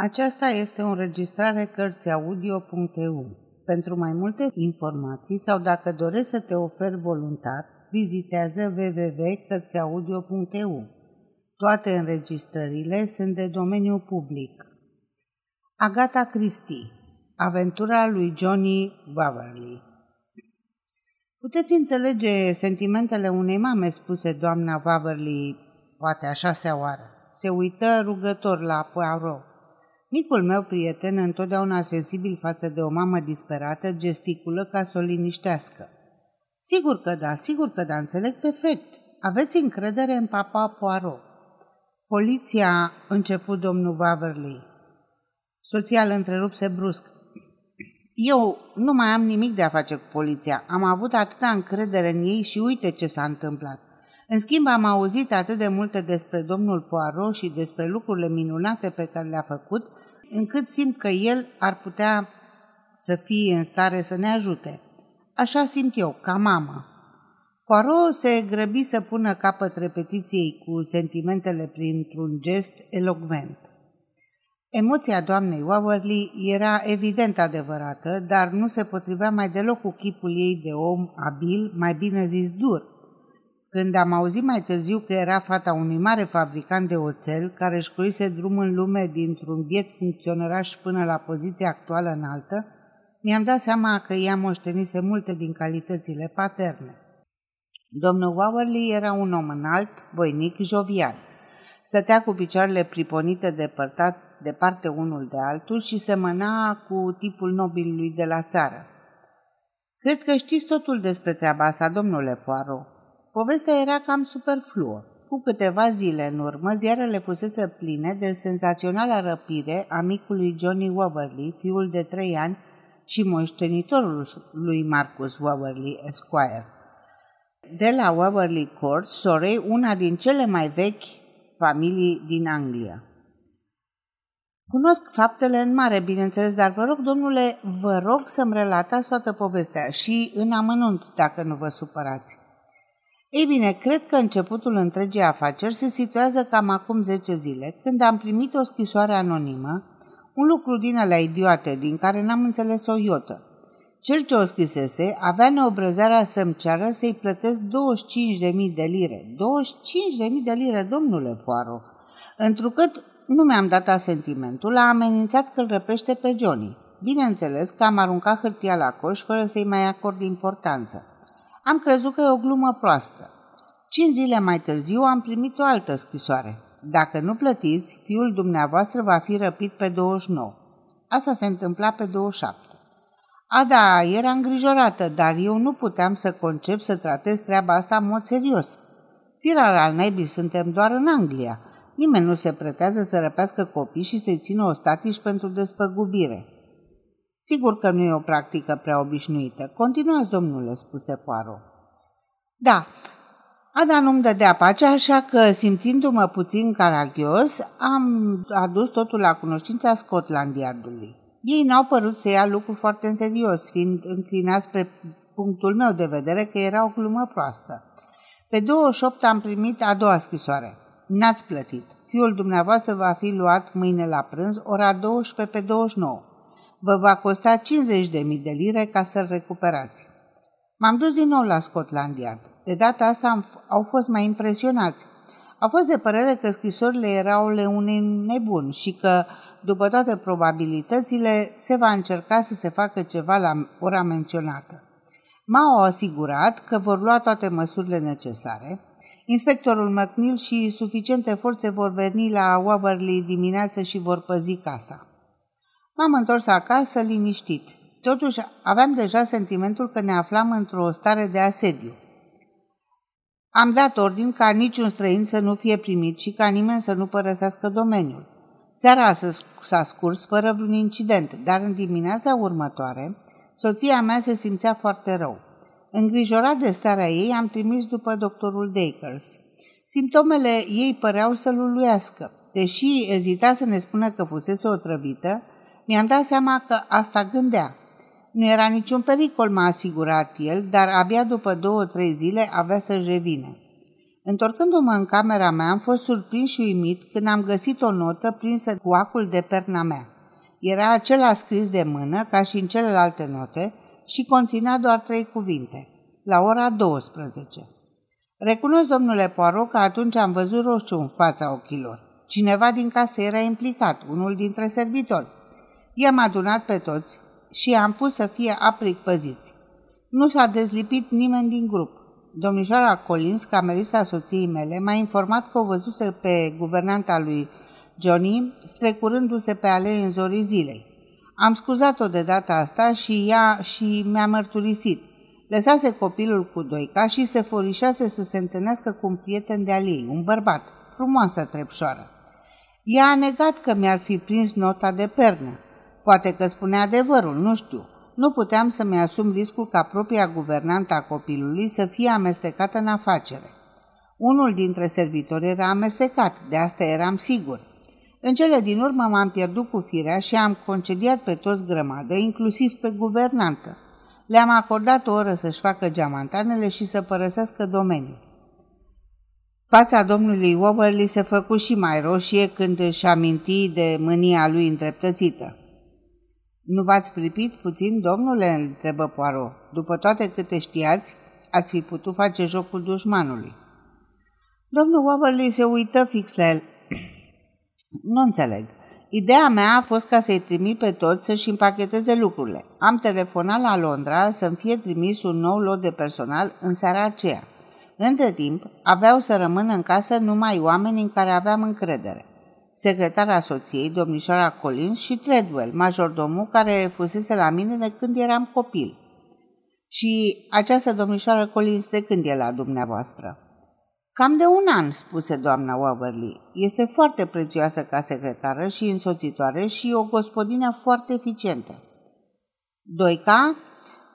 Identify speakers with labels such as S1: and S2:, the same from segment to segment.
S1: Aceasta este o înregistrare Cărțiaudio.eu. Pentru mai multe informații sau dacă dorești să te oferi voluntar, vizitează www.cărțiaudio.eu. Toate înregistrările sunt de domeniu public. Agata Christie Aventura lui Johnny Waverly Puteți înțelege sentimentele unei mame, spuse doamna Waverly, poate a șasea oară. Se uită rugător la Poirot. Micul meu prieten, întotdeauna sensibil față de o mamă disperată, gesticulă ca să o liniștească. Sigur că da, sigur că da, înțeleg perfect. Aveți încredere în papa Poirot. Poliția, început domnul Waverly. Soția îl întrerupse brusc. Eu nu mai am nimic de a face cu poliția. Am avut atâta încredere în ei și uite ce s-a întâmplat. În schimb, am auzit atât de multe despre domnul Poirot și despre lucrurile minunate pe care le-a făcut, încât simt că el ar putea să fie în stare să ne ajute. Așa simt eu, ca mamă. Poirot se grăbi să pună capăt repetiției cu sentimentele printr-un gest elocvent. Emoția doamnei Waverly era evident adevărată, dar nu se potrivea mai deloc cu chipul ei de om abil, mai bine zis dur. Când am auzit mai târziu că era fata unui mare fabricant de oțel care își croise drum în lume dintr-un biet funcționăraș până la poziția actuală înaltă, mi-am dat seama că ea moștenise multe din calitățile paterne. Domnul Waverly era un om înalt, voinic, jovial. Stătea cu picioarele priponite depărtat departe unul de altul și semăna cu tipul nobilului de la țară. Cred că știți totul despre treaba asta, domnule Poirot. Povestea era cam superfluă. Cu câteva zile în urmă, ziarele fusese pline de senzaționala răpire a micului Johnny Waverly, fiul de trei ani și moștenitorul lui Marcus Waverly Esquire. De la Waverly Court, Surrey, una din cele mai vechi familii din Anglia. Cunosc faptele în mare, bineînțeles, dar vă rog, domnule, vă rog să-mi relatați toată povestea și în amănunt, dacă nu vă supărați. Ei bine, cred că începutul întregii afaceri se situează cam acum 10 zile, când am primit o scrisoare anonimă, un lucru din alea idiote, din care n-am înțeles o iotă. Cel ce o scrisese avea neobrăzarea să-mi ceară să-i plătesc 25.000 de lire. 25.000 de lire, domnule Poaro! Întrucât nu mi-am dat asentimentul, a amenințat că îl răpește pe Johnny. Bineînțeles că am aruncat hârtia la coș fără să-i mai acord importanță. Am crezut că e o glumă proastă. Cinci zile mai târziu am primit o altă scrisoare. Dacă nu plătiți, fiul dumneavoastră va fi răpit pe 29. Asta se întâmpla pe 27. A, da, era îngrijorată, dar eu nu puteam să concep să tratez treaba asta în mod serios. Firar al naibii suntem doar în Anglia. Nimeni nu se pretează să răpească copii și să-i țină ostatici pentru despăgubire. Sigur că nu e o practică prea obișnuită. Continuați, domnule, spuse Poaro. Da, Ada nu-mi dădea pace, așa că, simțindu-mă puțin caragios, am adus totul la cunoștința Scotland Yardului. Ei n-au părut să ia lucru foarte în serios, fiind înclinați spre punctul meu de vedere că era o glumă proastă. Pe 28 am primit a doua scrisoare. N-ați plătit. Fiul dumneavoastră va fi luat mâine la prânz, ora 12 pe 29. Vă va costa 50.000 de lire ca să-l recuperați. M-am dus din nou la Scotland Yard. De data asta am, au fost mai impresionați. Au fost de părere că scrisorile erau ale unei nebun și că, după toate probabilitățile, se va încerca să se facă ceva la ora menționată. M-au asigurat că vor lua toate măsurile necesare. Inspectorul McNeil și suficiente forțe vor veni la Waverley dimineață și vor păzi casa. M-am întors acasă liniștit. Totuși, aveam deja sentimentul că ne aflam într-o stare de asediu. Am dat ordin ca niciun străin să nu fie primit și ca nimeni să nu părăsească domeniul. Seara s-a scurs fără vreun incident, dar în dimineața următoare, soția mea se simțea foarte rău. Îngrijorat de starea ei, am trimis după doctorul Dakers. Simptomele ei păreau să-l uluiască. Deși ezita să ne spună că fusese otrăvită, mi-am dat seama că asta gândea. Nu era niciun pericol, m-a asigurat el, dar abia după două-trei zile avea să-și revine. Întorcându-mă în camera mea, am fost surprins și uimit când am găsit o notă prinsă cu acul de perna mea. Era acela scris de mână, ca și în celelalte note, și conținea doar trei cuvinte. La ora 12. Recunosc, domnule Poirot, că atunci am văzut roșu în fața ochilor. Cineva din casă era implicat, unul dintre servitori. I-am adunat pe toți și am pus să fie apric păziți. Nu s-a dezlipit nimeni din grup. Domnișoara Collins, camerista soției mele, m-a informat că o văzuse pe guvernanta lui Johnny strecurându-se pe alee în zorii zilei. Am scuzat-o de data asta și ea și mi-a mărturisit. Lăsase copilul cu Doica și se forișase să se întâlnească cu un prieten de al ei, un bărbat, frumoasă trepșoară. Ea a negat că mi-ar fi prins nota de pernă. Poate că spune adevărul, nu știu. Nu puteam să-mi asum riscul ca propria guvernantă a copilului să fie amestecată în afacere. Unul dintre servitori era amestecat, de asta eram sigur. În cele din urmă m-am pierdut cu firea și am concediat pe toți grămadă, inclusiv pe guvernantă. Le-am acordat o oră să-și facă geamantanele și să părăsească domeniul. Fața domnului Woberly se făcu și mai roșie când își aminti de mânia lui îndreptățită. Nu v-ați pripit puțin, domnule?" întrebă Poirot. După toate câte știați, ați fi putut face jocul dușmanului." Domnul Woberly se uită fix la el. nu înțeleg. Ideea mea a fost ca să-i trimit pe toți să-și împacheteze lucrurile. Am telefonat la Londra să-mi fie trimis un nou lot de personal în seara aceea. Între timp, aveau să rămână în casă numai oameni în care aveam încredere. Secretara soției, domnișoara Collins și Treadwell, majordomul care fusese la mine de când eram copil. Și această domnișoară Collins de când e la dumneavoastră? Cam de un an, spuse doamna Waverly. Este foarte prețioasă ca secretară și însoțitoare și o gospodină foarte eficientă. Doica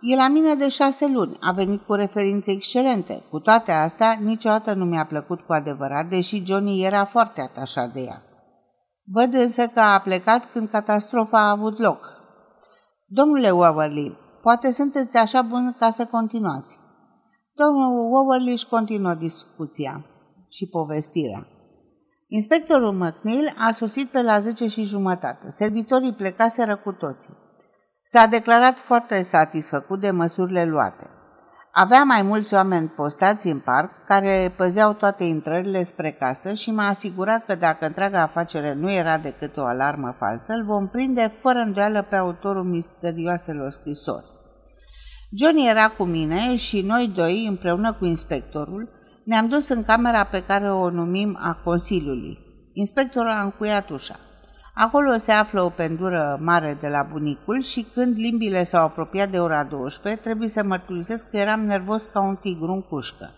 S1: e la mine de șase luni, a venit cu referințe excelente. Cu toate astea, niciodată nu mi-a plăcut cu adevărat, deși Johnny era foarte atașat de ea. Văd însă că a plecat când catastrofa a avut loc. Domnule Waverly, poate sunteți așa bun ca să continuați. Domnul Waverly își continuă discuția și povestirea. Inspectorul McNeil a sosit pe la 10 și jumătate. Servitorii plecaseră cu toții. S-a declarat foarte satisfăcut de măsurile luate. Avea mai mulți oameni postați în parc care păzeau toate intrările spre casă și m-a asigurat că dacă întreaga afacere nu era decât o alarmă falsă, îl vom prinde fără îndoială pe autorul misterioaselor scrisori. Johnny era cu mine și noi doi, împreună cu inspectorul, ne-am dus în camera pe care o numim a Consiliului. Inspectorul a încuiat ușa. Acolo se află o pendură mare de la bunicul și când limbile s-au apropiat de ora 12, trebuie să mărturisesc că eram nervos ca un tigru în cușcă.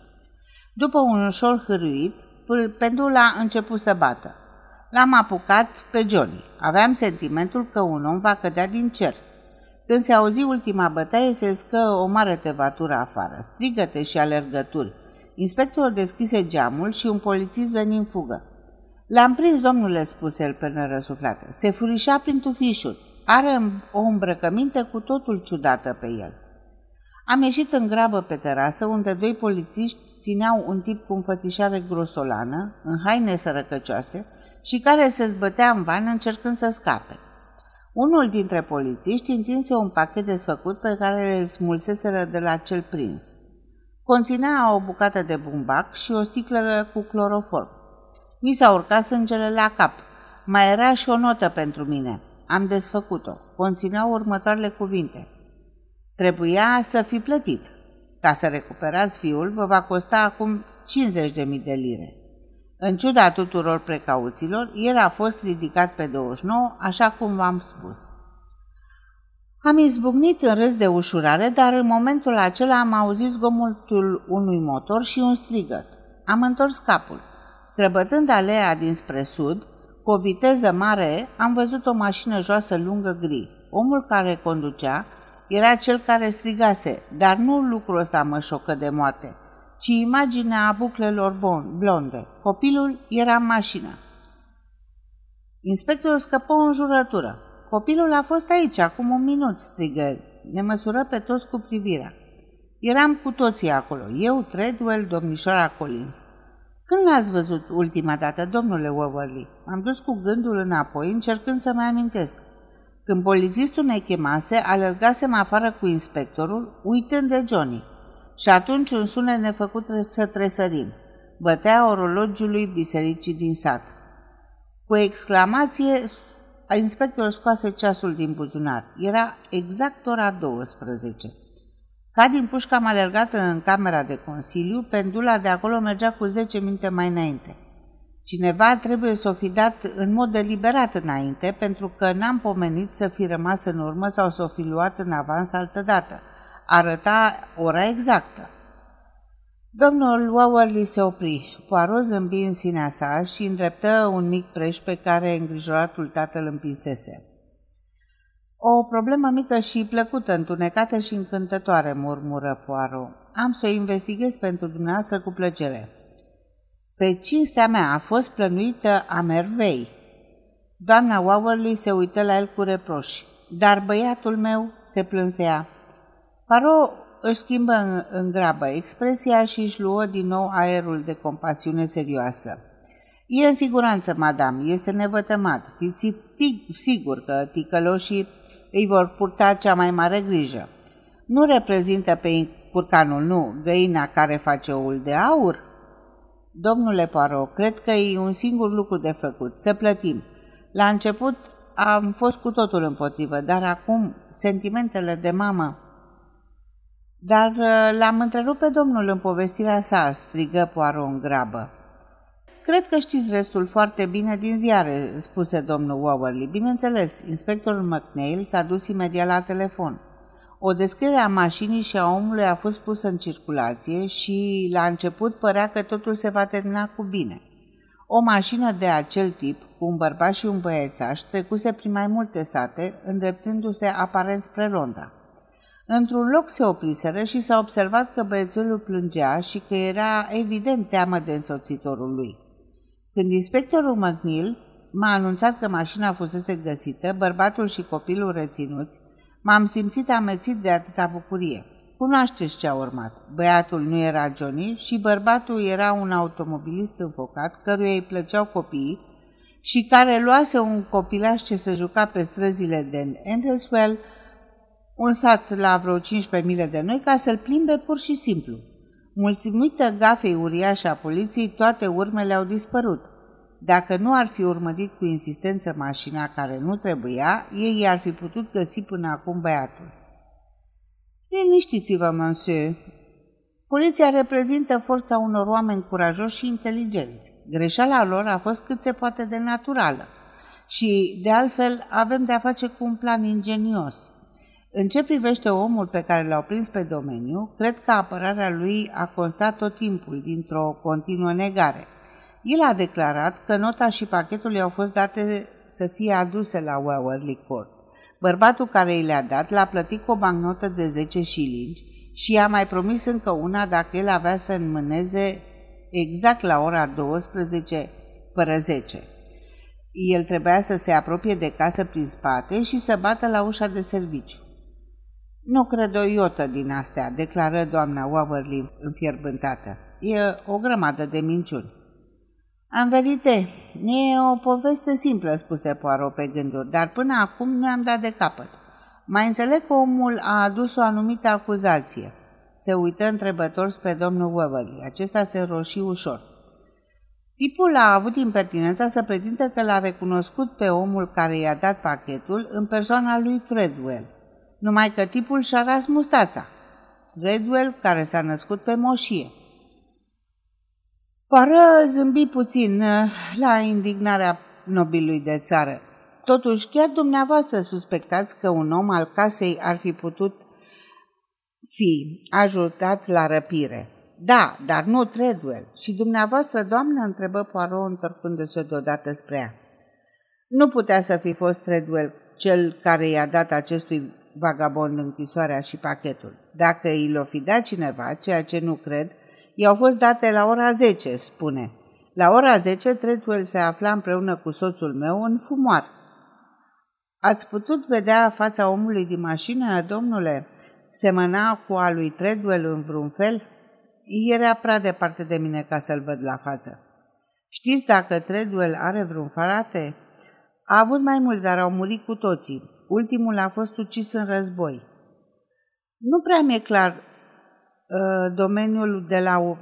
S1: După un ușor hârâit, pendula a început să bată. L-am apucat pe Johnny. Aveam sentimentul că un om va cădea din cer. Când se auzi ultima bătaie, se scă o mare tevatură afară, strigăte și alergături. Inspectorul deschise geamul și un polițist veni în fugă. L-am prins, domnule, spuse el pe nerăsuflată. Se furișa prin tufișul. Are o îmbrăcăminte cu totul ciudată pe el. Am ieșit în grabă pe terasă, unde doi polițiști țineau un tip cu înfățișare grosolană, în haine sărăcăcioase, și care se zbătea în van încercând să scape. Unul dintre polițiști întinse un pachet desfăcut pe care îl smulseseră de la cel prins. Conținea o bucată de bumbac și o sticlă cu cloroform. Mi s-a urcat sângele la cap. Mai era și o notă pentru mine. Am desfăcut-o. Conținea următoarele cuvinte. Trebuia să fi plătit. Ca să recuperați fiul, vă va costa acum 50.000 de lire. În ciuda tuturor precauțiilor, el a fost ridicat pe 29, așa cum v-am spus. Am izbucnit în râs de ușurare, dar în momentul acela am auzit zgomotul unui motor și un strigăt. Am întors capul. Străbătând alea dinspre sud, cu o viteză mare, am văzut o mașină joasă lungă gri. Omul care conducea era cel care strigase, dar nu lucrul ăsta mă șocă de moarte, ci imaginea buclelor blonde. Copilul era în mașină. Inspectorul scăpă o înjurătură. Copilul a fost aici, acum un minut, strigă el. Ne măsură pe toți cu privirea. Eram cu toții acolo, eu, Treadwell, domnișoara Collins. Când l-ați văzut ultima dată, domnule Waverly? Am dus cu gândul înapoi, încercând să mai amintesc. Când polițistul ne chemase, alergasem afară cu inspectorul, uitând de Johnny. Și atunci un sunet ne făcut să tresărim. Bătea orologiului bisericii din sat. Cu exclamație, inspectorul scoase ceasul din buzunar. Era exact ora 12. Ca din pușcă am alergat în camera de consiliu, pendula de acolo mergea cu 10 minute mai înainte. Cineva trebuie să o fi dat în mod deliberat înainte, pentru că n-am pomenit să fi rămas în urmă sau să o fi luat în avans altădată. Arăta ora exactă. Domnul Waverly se opri. Poirot zâmbi în sinea sa și îndreptă un mic preș pe care îngrijoratul tatăl împinsese. O problemă mică și plăcută, întunecată și încântătoare, murmură Poirot. Am să o investighez pentru dumneavoastră cu plăcere. Pe cinstea mea a fost plănuită a mervei. Doamna Waverly se uită la el cu reproș. Dar băiatul meu se plânsea. Paro își schimbă în, în grabă expresia și își luă din nou aerul de compasiune serioasă. E în siguranță, madame, este nevătămat. Fiți sigur că ticăloșii îi vor purta cea mai mare grijă. Nu reprezintă pe curcanul, nu, găina care face oul de aur? Domnule Paro, cred că e un singur lucru de făcut, să plătim. La început am fost cu totul împotrivă, dar acum sentimentele de mamă... Dar uh, l-am întrerupt pe domnul în povestirea sa, strigă Poaro în grabă. Cred că știți restul foarte bine din ziare, spuse domnul Waverly. Bineînțeles, inspectorul McNeil s-a dus imediat la telefon. O descriere a mașinii și a omului a fost pusă în circulație și la început părea că totul se va termina cu bine. O mașină de acel tip, cu un bărbat și un băiețaș, trecuse prin mai multe sate, îndreptându-se aparent spre Londra. Într-un loc se opriseră și s-a observat că băiețelul plângea și că era evident teamă de însoțitorul lui. Când inspectorul McNeil m-a anunțat că mașina fusese găsită, bărbatul și copilul reținuți, m-am simțit amețit de atâta bucurie. Cunoașteți ce a urmat. Băiatul nu era Johnny și bărbatul era un automobilist înfocat, căruia îi plăceau copiii și care luase un copilaș ce se juca pe străzile de Endleswell, un sat la vreo 15 mile de noi, ca să-l plimbe pur și simplu. Mulțumită gafei uriașe a poliției, toate urmele au dispărut. Dacă nu ar fi urmărit cu insistență mașina care nu trebuia, ei ar fi putut găsi până acum băiatul. Liniștiți-vă, monsieur. Poliția reprezintă forța unor oameni curajoși și inteligenți. Greșeala lor a fost cât se poate de naturală. Și, de altfel, avem de-a face cu un plan ingenios – în ce privește omul pe care l-au prins pe domeniu, cred că apărarea lui a constat tot timpul dintr-o continuă negare. El a declarat că nota și pachetul i-au fost date să fie aduse la Waverly Court. Bărbatul care i le-a dat l-a plătit cu o bancnotă de 10 șilingi și i-a mai promis încă una dacă el avea să înmâneze exact la ora 12 fără 10. El trebuia să se apropie de casă prin spate și să bată la ușa de serviciu. Nu cred o iotă din astea, declară doamna Waverly înfierbântată. E o grămadă de minciuni. Am verite, e o poveste simplă, spuse Poirot pe gânduri, dar până acum nu am dat de capăt. Mai înțeleg că omul a adus o anumită acuzație. Se uită întrebător spre domnul Waverly. Acesta se roși ușor. Tipul a avut impertinența să pretindă că l-a recunoscut pe omul care i-a dat pachetul în persoana lui Treadwell numai că tipul și-a ras mustața. Redwell, care s-a născut pe moșie. Pară zâmbi puțin uh, la indignarea nobilului de țară. Totuși, chiar dumneavoastră suspectați că un om al casei ar fi putut fi ajutat la răpire. Da, dar nu Treadwell. Și dumneavoastră, doamnă, întrebă Poirot întorcându-se deodată spre ea. Nu putea să fi fost Treadwell cel care i-a dat acestui vagabond închisoarea și pachetul. Dacă i l-o fi dat cineva, ceea ce nu cred, i-au fost date la ora 10, spune. La ora 10, Treadwell se afla împreună cu soțul meu în fumoar. Ați putut vedea fața omului din mașină, domnule? Semăna cu a lui Treadwell în vreun fel? Era prea departe de mine ca să-l văd la față. Știți dacă Treadwell are vreun frate? A avut mai mulți, dar au murit cu toții. Ultimul a fost ucis în război. Nu prea mi-e clar uh, domeniul de la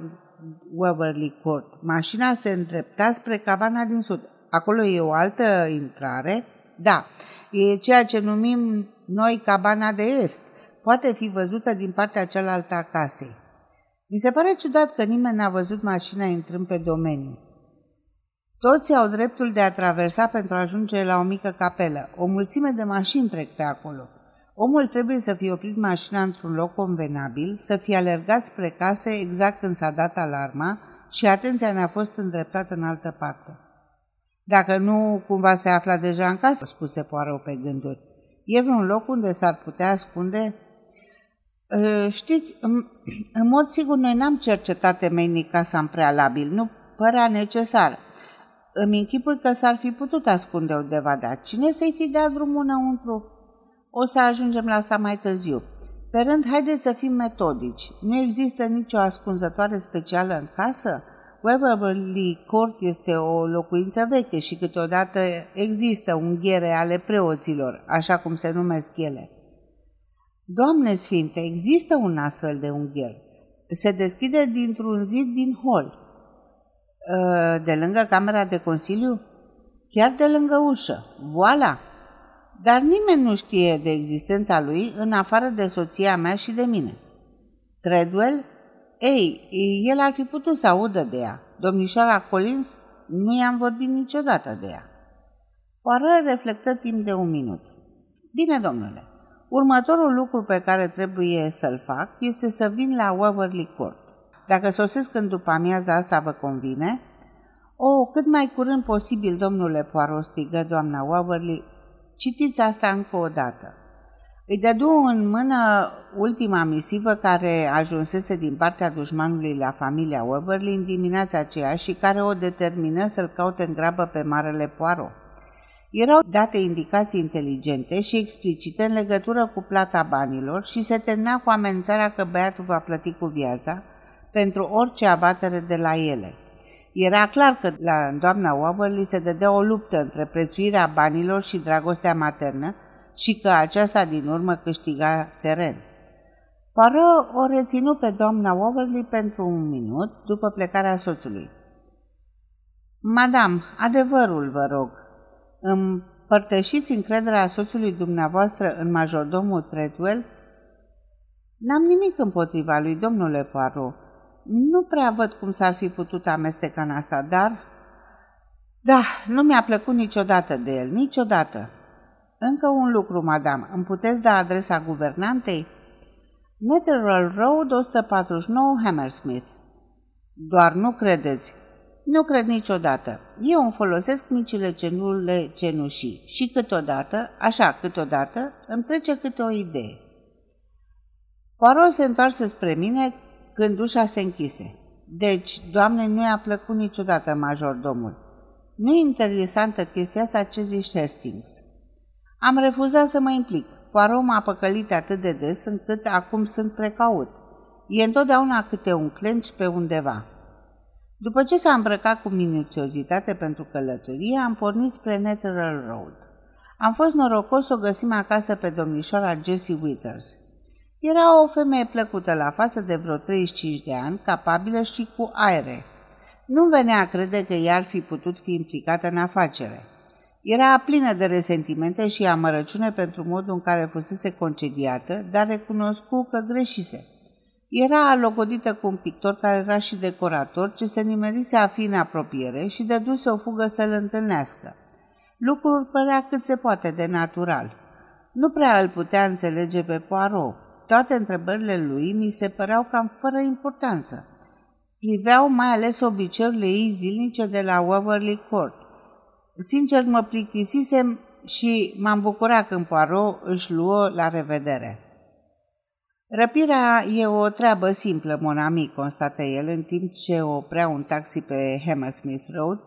S1: Waverly Court. Mașina se îndrepta spre cabana din sud. Acolo e o altă intrare. Da, e ceea ce numim noi cabana de est. Poate fi văzută din partea cealaltă a casei. Mi se pare ciudat că nimeni n-a văzut mașina intrând pe domeniu. Toți au dreptul de a traversa pentru a ajunge la o mică capelă. O mulțime de mașini trec pe acolo. Omul trebuie să fie oprit mașina într-un loc convenabil, să fie alergat spre case exact când s-a dat alarma și atenția ne-a fost îndreptată în altă parte. Dacă nu, cumva se afla deja în casă, spuse Poirot pe gânduri. E vreun loc unde s-ar putea ascunde? Ă, știți, în mod sigur noi n-am cercetat temeinic casa în prealabil, nu părea necesar. Îmi închipui că s-ar fi putut ascunde undeva, dar cine să-i fi dat drumul înăuntru? O să ajungem la asta mai târziu. Pe rând, haideți să fim metodici. Nu există nicio ascunzătoare specială în casă? Waverly Court este o locuință veche și câteodată există unghiere ale preoților, așa cum se numesc ele. Doamne Sfinte, există un astfel de ungher. Se deschide dintr-un zid din hol. Ă, de lângă camera de consiliu? Chiar de lângă ușă. Voila! Dar nimeni nu știe de existența lui în afară de soția mea și de mine. Treadwell? Ei, el ar fi putut să audă de ea. Domnișoara Collins nu i-am vorbit niciodată de ea. Poirot reflectă timp de un minut. Bine, domnule, următorul lucru pe care trebuie să-l fac este să vin la Waverly Court. Dacă sosesc în după amiaza asta vă convine, o, cât mai curând posibil, domnule Poirot, strigă doamna Waverly, citiți asta încă o dată. Îi dădu în mână ultima misivă care ajunsese din partea dușmanului la familia Waverly în dimineața aceea și care o determină să-l caute în grabă pe Marele Poirot. Erau date indicații inteligente și explicite în legătură cu plata banilor și se termina cu amenințarea că băiatul va plăti cu viața pentru orice abatere de la ele. Era clar că la doamna Waverly se dădea o luptă între prețuirea banilor și dragostea maternă și că aceasta din urmă câștiga teren. Pară o reținu pe doamna Waverly pentru un minut după plecarea soțului. Madam, adevărul vă rog, împărtășiți încrederea soțului dumneavoastră în majordomul Treadwell? N-am nimic împotriva lui, domnule Poirot. Nu prea văd cum s-ar fi putut amesteca în asta, dar... Da, nu mi-a plăcut niciodată de el, niciodată. Încă un lucru, madame, îmi puteți da adresa guvernantei? Netherall Road, 149 Hammersmith. Doar nu credeți. Nu cred niciodată. Eu îmi folosesc micile cenule cenușii și câteodată, așa câteodată, îmi trece câte o idee. Poirot se întoarse spre mine când ușa se închise. Deci, doamne, nu i-a plăcut niciodată majordomul. Nu e interesantă chestia asta ce zici Hastings. Am refuzat să mă implic. Poirot m-a păcălit atât de des încât acum sunt precaut. E întotdeauna câte un clenci pe undeva. După ce s-a îmbrăcat cu minuțiozitate pentru călătorie, am pornit spre Netherall Road. Am fost norocos să o găsim acasă pe domnișoara Jessie Withers. Era o femeie plăcută la față de vreo 35 de ani, capabilă și cu aere. Nu venea a crede că ea ar fi putut fi implicată în afacere. Era plină de resentimente și amărăciune pentru modul în care fusese concediată, dar recunoscu că greșise. Era logodită cu un pictor care era și decorator, ce se nimerise a fi în apropiere și dăduse o fugă să-l întâlnească. Lucrul părea cât se poate de natural. Nu prea îl putea înțelege pe Poirot. Toate întrebările lui mi se păreau cam fără importanță. Priveau mai ales obiceiurile ei zilnice de la Waverly Court. Sincer, mă plictisisem și m-am bucurat când Poirot își luă la revedere. Răpirea e o treabă simplă, mon ami, constată el, în timp ce oprea un taxi pe Hammersmith Road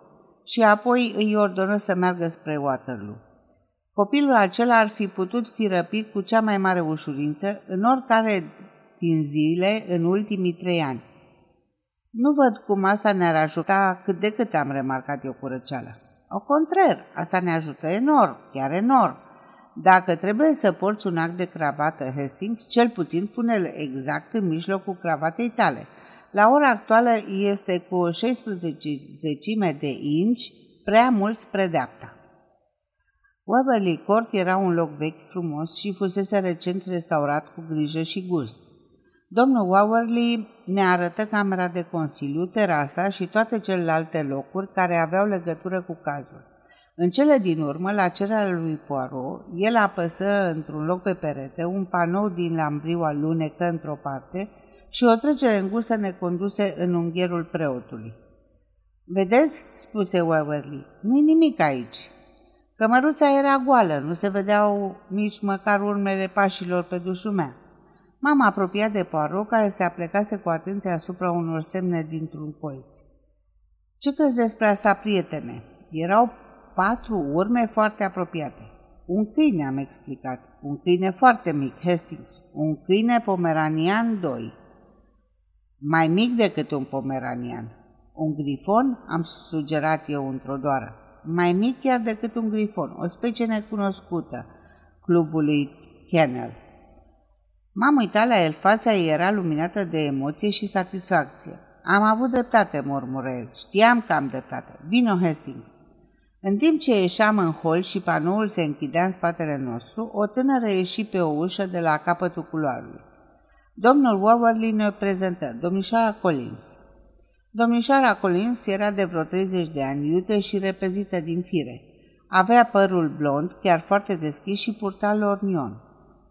S1: și apoi îi ordonă să meargă spre Waterloo. Copilul acela ar fi putut fi răpit cu cea mai mare ușurință în oricare din zile în ultimii trei ani. Nu văd cum asta ne-ar ajuta cât de cât am remarcat eu cu răceală. O contrar, asta ne ajută enorm, chiar enorm. Dacă trebuie să porți un act de cravată Hastings, cel puțin pune exact în mijlocul cravatei tale. La ora actuală este cu 16 zecime de inci prea mult spre dreapta. Waverly Court era un loc vechi frumos și fusese recent restaurat cu grijă și gust. Domnul Waverly ne arătă camera de consiliu, terasa și toate celelalte locuri care aveau legătură cu cazul. În cele din urmă, la cererea lui Poirot, el apăsă într-un loc pe perete un panou din lambriu alunecă într-o parte și o trecere îngustă ne conduse în unghierul preotului. Vedeți?" spuse Waverly, nu-i nimic aici." Cămăruța era goală, nu se vedeau nici măcar urmele pașilor pe dușumea. M-am apropiat de Poirot, care se aplecase cu atenție asupra unor semne dintr-un colț. Ce crezi despre asta, prietene? Erau patru urme foarte apropiate. Un câine, am explicat. Un câine foarte mic, Hastings. Un câine pomeranian 2. Mai mic decât un pomeranian. Un grifon, am sugerat eu într-o doară. Mai mic chiar decât un grifon, o specie necunoscută, clubului Kennel. M-am uitat la el, fața ei era luminată de emoție și satisfacție. Am avut dreptate, murmură el. Știam că am dreptate. Vino, Hastings. În timp ce ieșeam în hol și panoul se închidea în spatele nostru, o tânără ieși pe o ușă de la capătul culoarului. Domnul Waverly ne prezentă, domnișoara Collins. Domnișoara Collins era de vreo 30 de ani, iute și repezită din fire. Avea părul blond, chiar foarte deschis și purta lornion.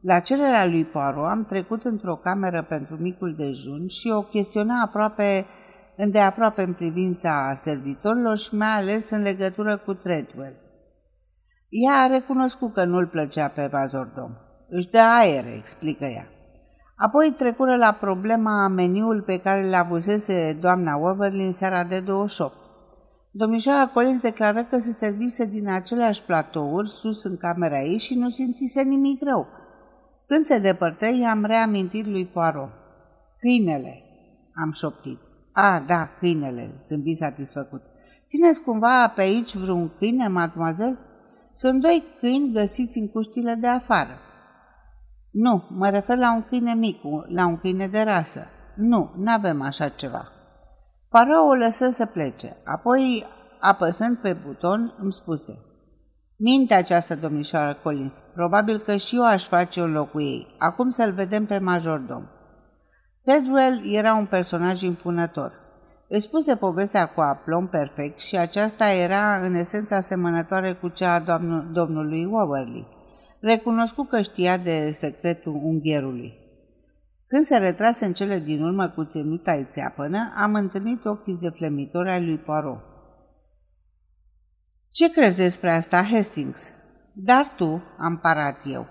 S1: La cererea lui Poirot am trecut într-o cameră pentru micul dejun și o chestiona aproape îndeaproape în privința servitorilor și mai ales în legătură cu Treadwell. Ea a recunoscut că nu-l plăcea pe mazordom. Își dă aer, explică ea. Apoi trecură la problema meniul pe care le avusese doamna Waverly în seara de 28. Domnișoara Collins declară că se servise din aceleași platouri sus în camera ei și nu simțise nimic rău. Când se depărtă, i-am reamintit lui Poirot. Câinele, am șoptit. A, da, câinele, zâmbi satisfăcut. Țineți cumva pe aici vreun câine, mademoiselle? Sunt doi câini găsiți în cuștile de afară. Nu, mă refer la un câine mic, la un câine de rasă. Nu, n-avem așa ceva. Parou o lăsă să plece, apoi, apăsând pe buton, îmi spuse Minte această domnișoară Collins, probabil că și eu aș face un loc cu ei. Acum să-l vedem pe majordom. Tedwell era un personaj impunător. Îi spuse povestea cu aplom perfect și aceasta era în esență asemănătoare cu cea a domnului Waverly. Recunoscu că știa de secretul unghierului. Când se retrase în cele din urmă cu ținuta țeapănă, am întâlnit ochii zeflemitori ai lui Poirot. Ce crezi despre asta, Hastings?" Dar tu, am parat eu.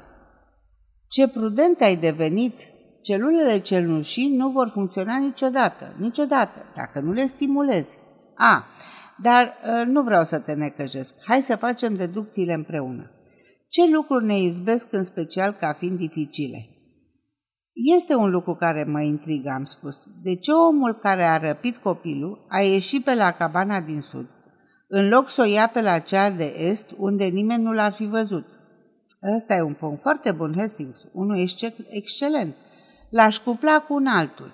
S1: Ce prudent ai devenit, Celulele cenușii nu vor funcționa niciodată, niciodată, dacă nu le stimulezi. A, dar ă, nu vreau să te necăjesc. Hai să facem deducțiile împreună. Ce lucruri ne izbesc în special ca fiind dificile? Este un lucru care mă intrigă, am spus. De ce omul care a răpit copilul a ieșit pe la cabana din sud, în loc să o ia pe la cea de est, unde nimeni nu l-ar fi văzut? Ăsta e un punct foarte bun, Hastings, unul excelent l-aș cupla cu un altul.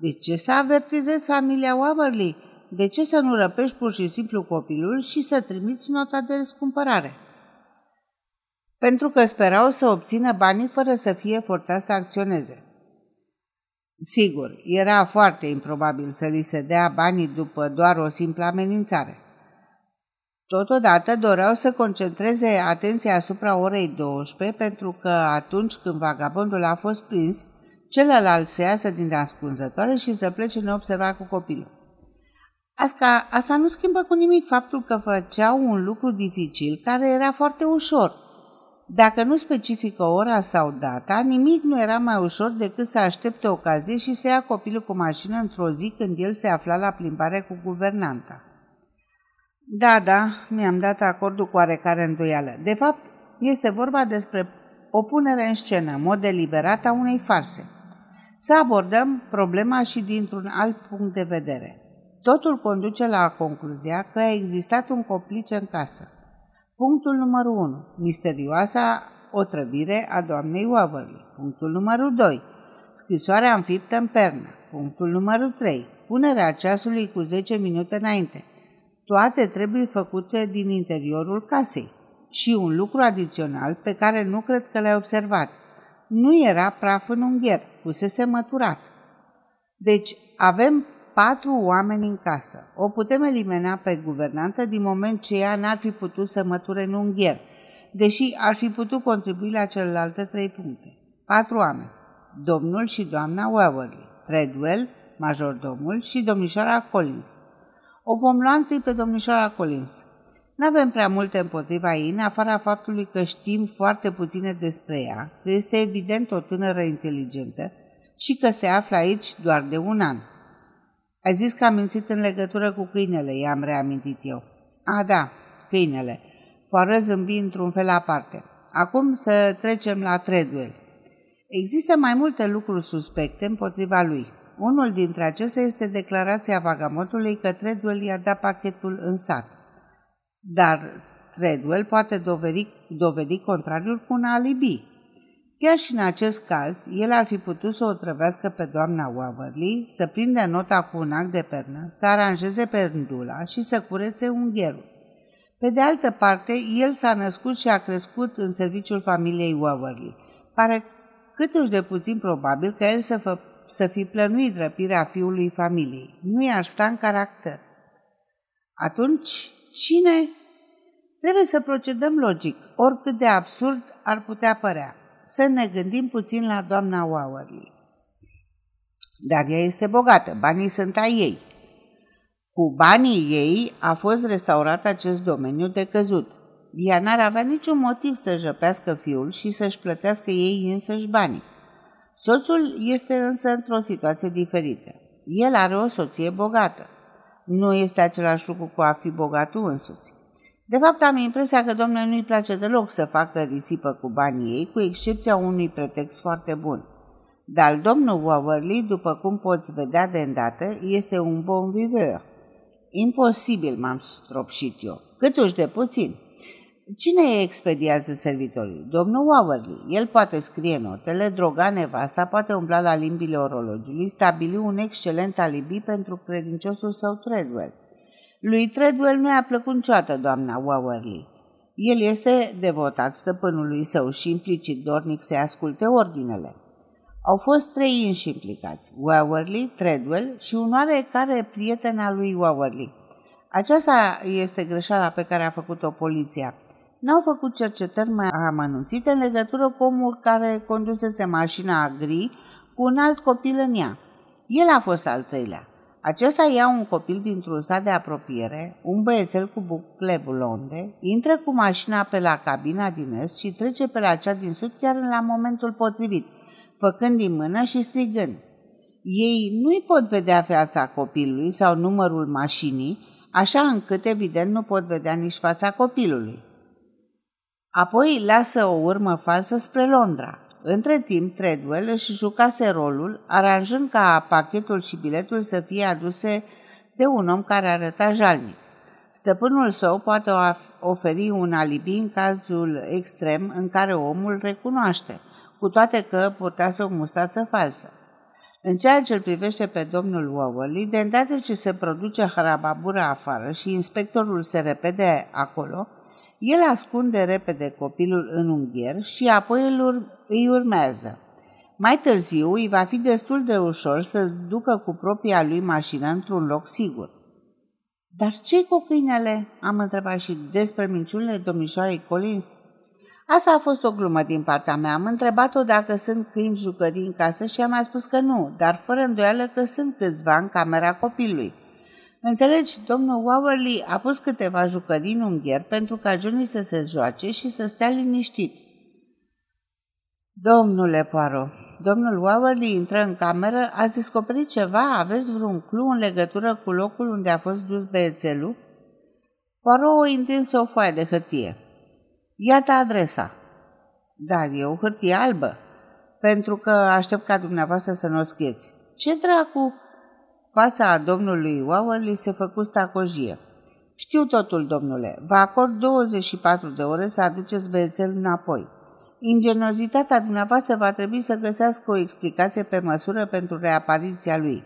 S1: De ce să avertizezi familia Waverly? De ce să nu răpești pur și simplu copilul și să trimiți nota de răscumpărare? Pentru că sperau să obțină banii fără să fie forțat să acționeze. Sigur, era foarte improbabil să li se dea banii după doar o simplă amenințare. Totodată doreau să concentreze atenția asupra orei 12 pentru că atunci când vagabondul a fost prins, celălalt să iasă din ascunzătoare și să plece neobservat cu copilul. Asta, asta nu schimbă cu nimic faptul că făceau un lucru dificil care era foarte ușor. Dacă nu specifică ora sau data, nimic nu era mai ușor decât să aștepte ocazie și să ia copilul cu mașină într-o zi când el se afla la plimbare cu guvernanta. Da, da, mi-am dat acordul cu oarecare îndoială. De fapt, este vorba despre o punere în scenă, mod deliberat, a unei farse. Să abordăm problema și dintr-un alt punct de vedere. Totul conduce la concluzia că a existat un complice în casă. Punctul numărul 1. Misterioasa otrăvire a doamnei Waverly. Punctul numărul 2. Scrisoarea înfiptă în pernă. Punctul numărul 3. Punerea ceasului cu 10 minute înainte. Toate trebuie făcute din interiorul casei. Și un lucru adițional pe care nu cred că l-ai observat. Nu era praf în ungher, fusese măturat. Deci avem patru oameni în casă. O putem elimina pe guvernantă din moment ce ea n-ar fi putut să măture în ungher, deși ar fi putut contribui la celelalte trei puncte. Patru oameni. Domnul și doamna Waverly, Treadwell, majordomul și domnișoara Collins. O vom lua întâi pe domnișoara Collins. Nu avem prea multe împotriva ei, în afara faptului că știm foarte puține despre ea, că este evident o tânără inteligentă și că se află aici doar de un an. Ai zis că am mințit în legătură cu câinele, i-am reamintit eu. A, da, câinele. Poară zâmbi într-un fel aparte. Acum să trecem la Treadwell. Există mai multe lucruri suspecte împotriva lui. Unul dintre acestea este declarația vagamotului că Treadwell i-a dat pachetul în sat. Dar Treadwell poate dovedi, dovedi contrariul cu un alibi. Chiar și în acest caz, el ar fi putut să o trăvească pe doamna Waverly, să prinde nota cu un act de pernă, să aranjeze pendula și să curețe ungherul. Pe de altă parte, el s-a născut și a crescut în serviciul familiei Waverly. Pare cât de puțin probabil că el să, fă, să fi plănuit răpirea fiului familiei. Nu i-ar sta în caracter. Atunci, cine? Trebuie să procedăm logic, oricât de absurd ar putea părea să ne gândim puțin la doamna Waverly. Dar ea este bogată, banii sunt ai ei. Cu banii ei a fost restaurat acest domeniu de căzut. Ea n-ar avea niciun motiv să jăpească fiul și să-și plătească ei însăși banii. Soțul este însă într-o situație diferită. El are o soție bogată. Nu este același lucru cu a fi bogatul însuți. De fapt, am impresia că domnule nu-i place deloc să facă risipă cu banii ei, cu excepția unui pretext foarte bun. Dar domnul Waverly, după cum poți vedea de îndată, este un bon viveur. Imposibil, m-am stropșit eu. Câtuși de puțin. Cine expediază servitorii? Domnul Waverly. El poate scrie notele, droga nevasta, poate umbla la limbile orologiului, stabili un excelent alibi pentru credinciosul său Treadwell. Lui Treadwell nu i-a plăcut niciodată doamna Waverly. El este devotat stăpânului său și implicit dornic să asculte ordinele. Au fost trei inși implicați, Waverly, Treadwell și un oarecare prieten al lui Waverly. Aceasta este greșeala pe care a făcut-o poliția. N-au făcut cercetări mai amănunțite în legătură cu omul care condusese mașina gri cu un alt copil în ea. El a fost al treilea. Acesta ia un copil dintr-un sat de apropiere, un băiețel cu bucle blonde, intră cu mașina pe la cabina din est și trece pe la cea din sud chiar la momentul potrivit, făcând din mână și strigând. Ei nu-i pot vedea fața copilului sau numărul mașinii, așa încât evident nu pot vedea nici fața copilului. Apoi lasă o urmă falsă spre Londra, între timp, Treadwell își jucase rolul, aranjând ca pachetul și biletul să fie aduse de un om care arăta jalnic. Stăpânul său poate oferi un alibi în cazul extrem în care omul recunoaște, cu toate că purtase o mustață falsă. În ceea ce îl privește pe domnul Waverly, de îndată ce se produce harababura afară și inspectorul se repede acolo, el ascunde repede copilul în ungher și apoi îl îi urmează. Mai târziu îi va fi destul de ușor să ducă cu propria lui mașină într-un loc sigur. Dar ce cu câinele?" am întrebat și despre minciunile domnișoarei Collins. Asta a fost o glumă din partea mea. Am întrebat-o dacă sunt câini jucării în casă și am spus că nu, dar fără îndoială că sunt câțiva în camera copilului. Înțelegi, domnul Waverly a pus câteva jucării în ungher pentru ca Johnny să se joace și să stea liniștit. Domnule Poirot, domnul Waverly intră în cameră, ați descoperit ceva? Aveți vreun clu în legătură cu locul unde a fost dus băiețelul? Poirot o întinse o foaie de hârtie. Iată adresa. Dar e o hârtie albă. pentru că aștept ca dumneavoastră să nu o scrieți. Ce dracu? Fața domnului Waverly se făcu stacojie. Știu totul, domnule. Vă acord 24 de ore să aduceți băiețelul înapoi. Ingeniozitatea dumneavoastră va trebui să găsească o explicație pe măsură pentru reapariția lui.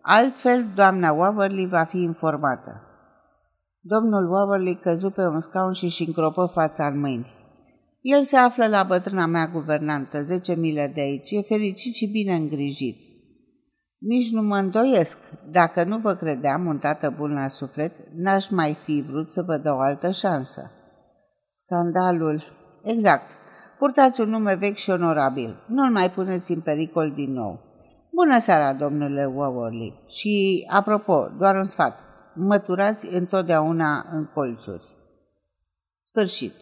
S1: Altfel, doamna Waverly va fi informată. Domnul Waverly căzu pe un scaun și își încropă fața în mâini. El se află la bătrâna mea guvernantă, 10 mile de aici, e fericit și bine îngrijit. Nici nu mă îndoiesc. Dacă nu vă credeam un tată bun la suflet, n-aș mai fi vrut să vă dau o altă șansă. Scandalul. Exact. Purtați un nume vechi și onorabil. Nu-l mai puneți în pericol din nou. Bună seara, domnule Waverly. Și, apropo, doar un sfat. Măturați întotdeauna în colțuri. Sfârșit.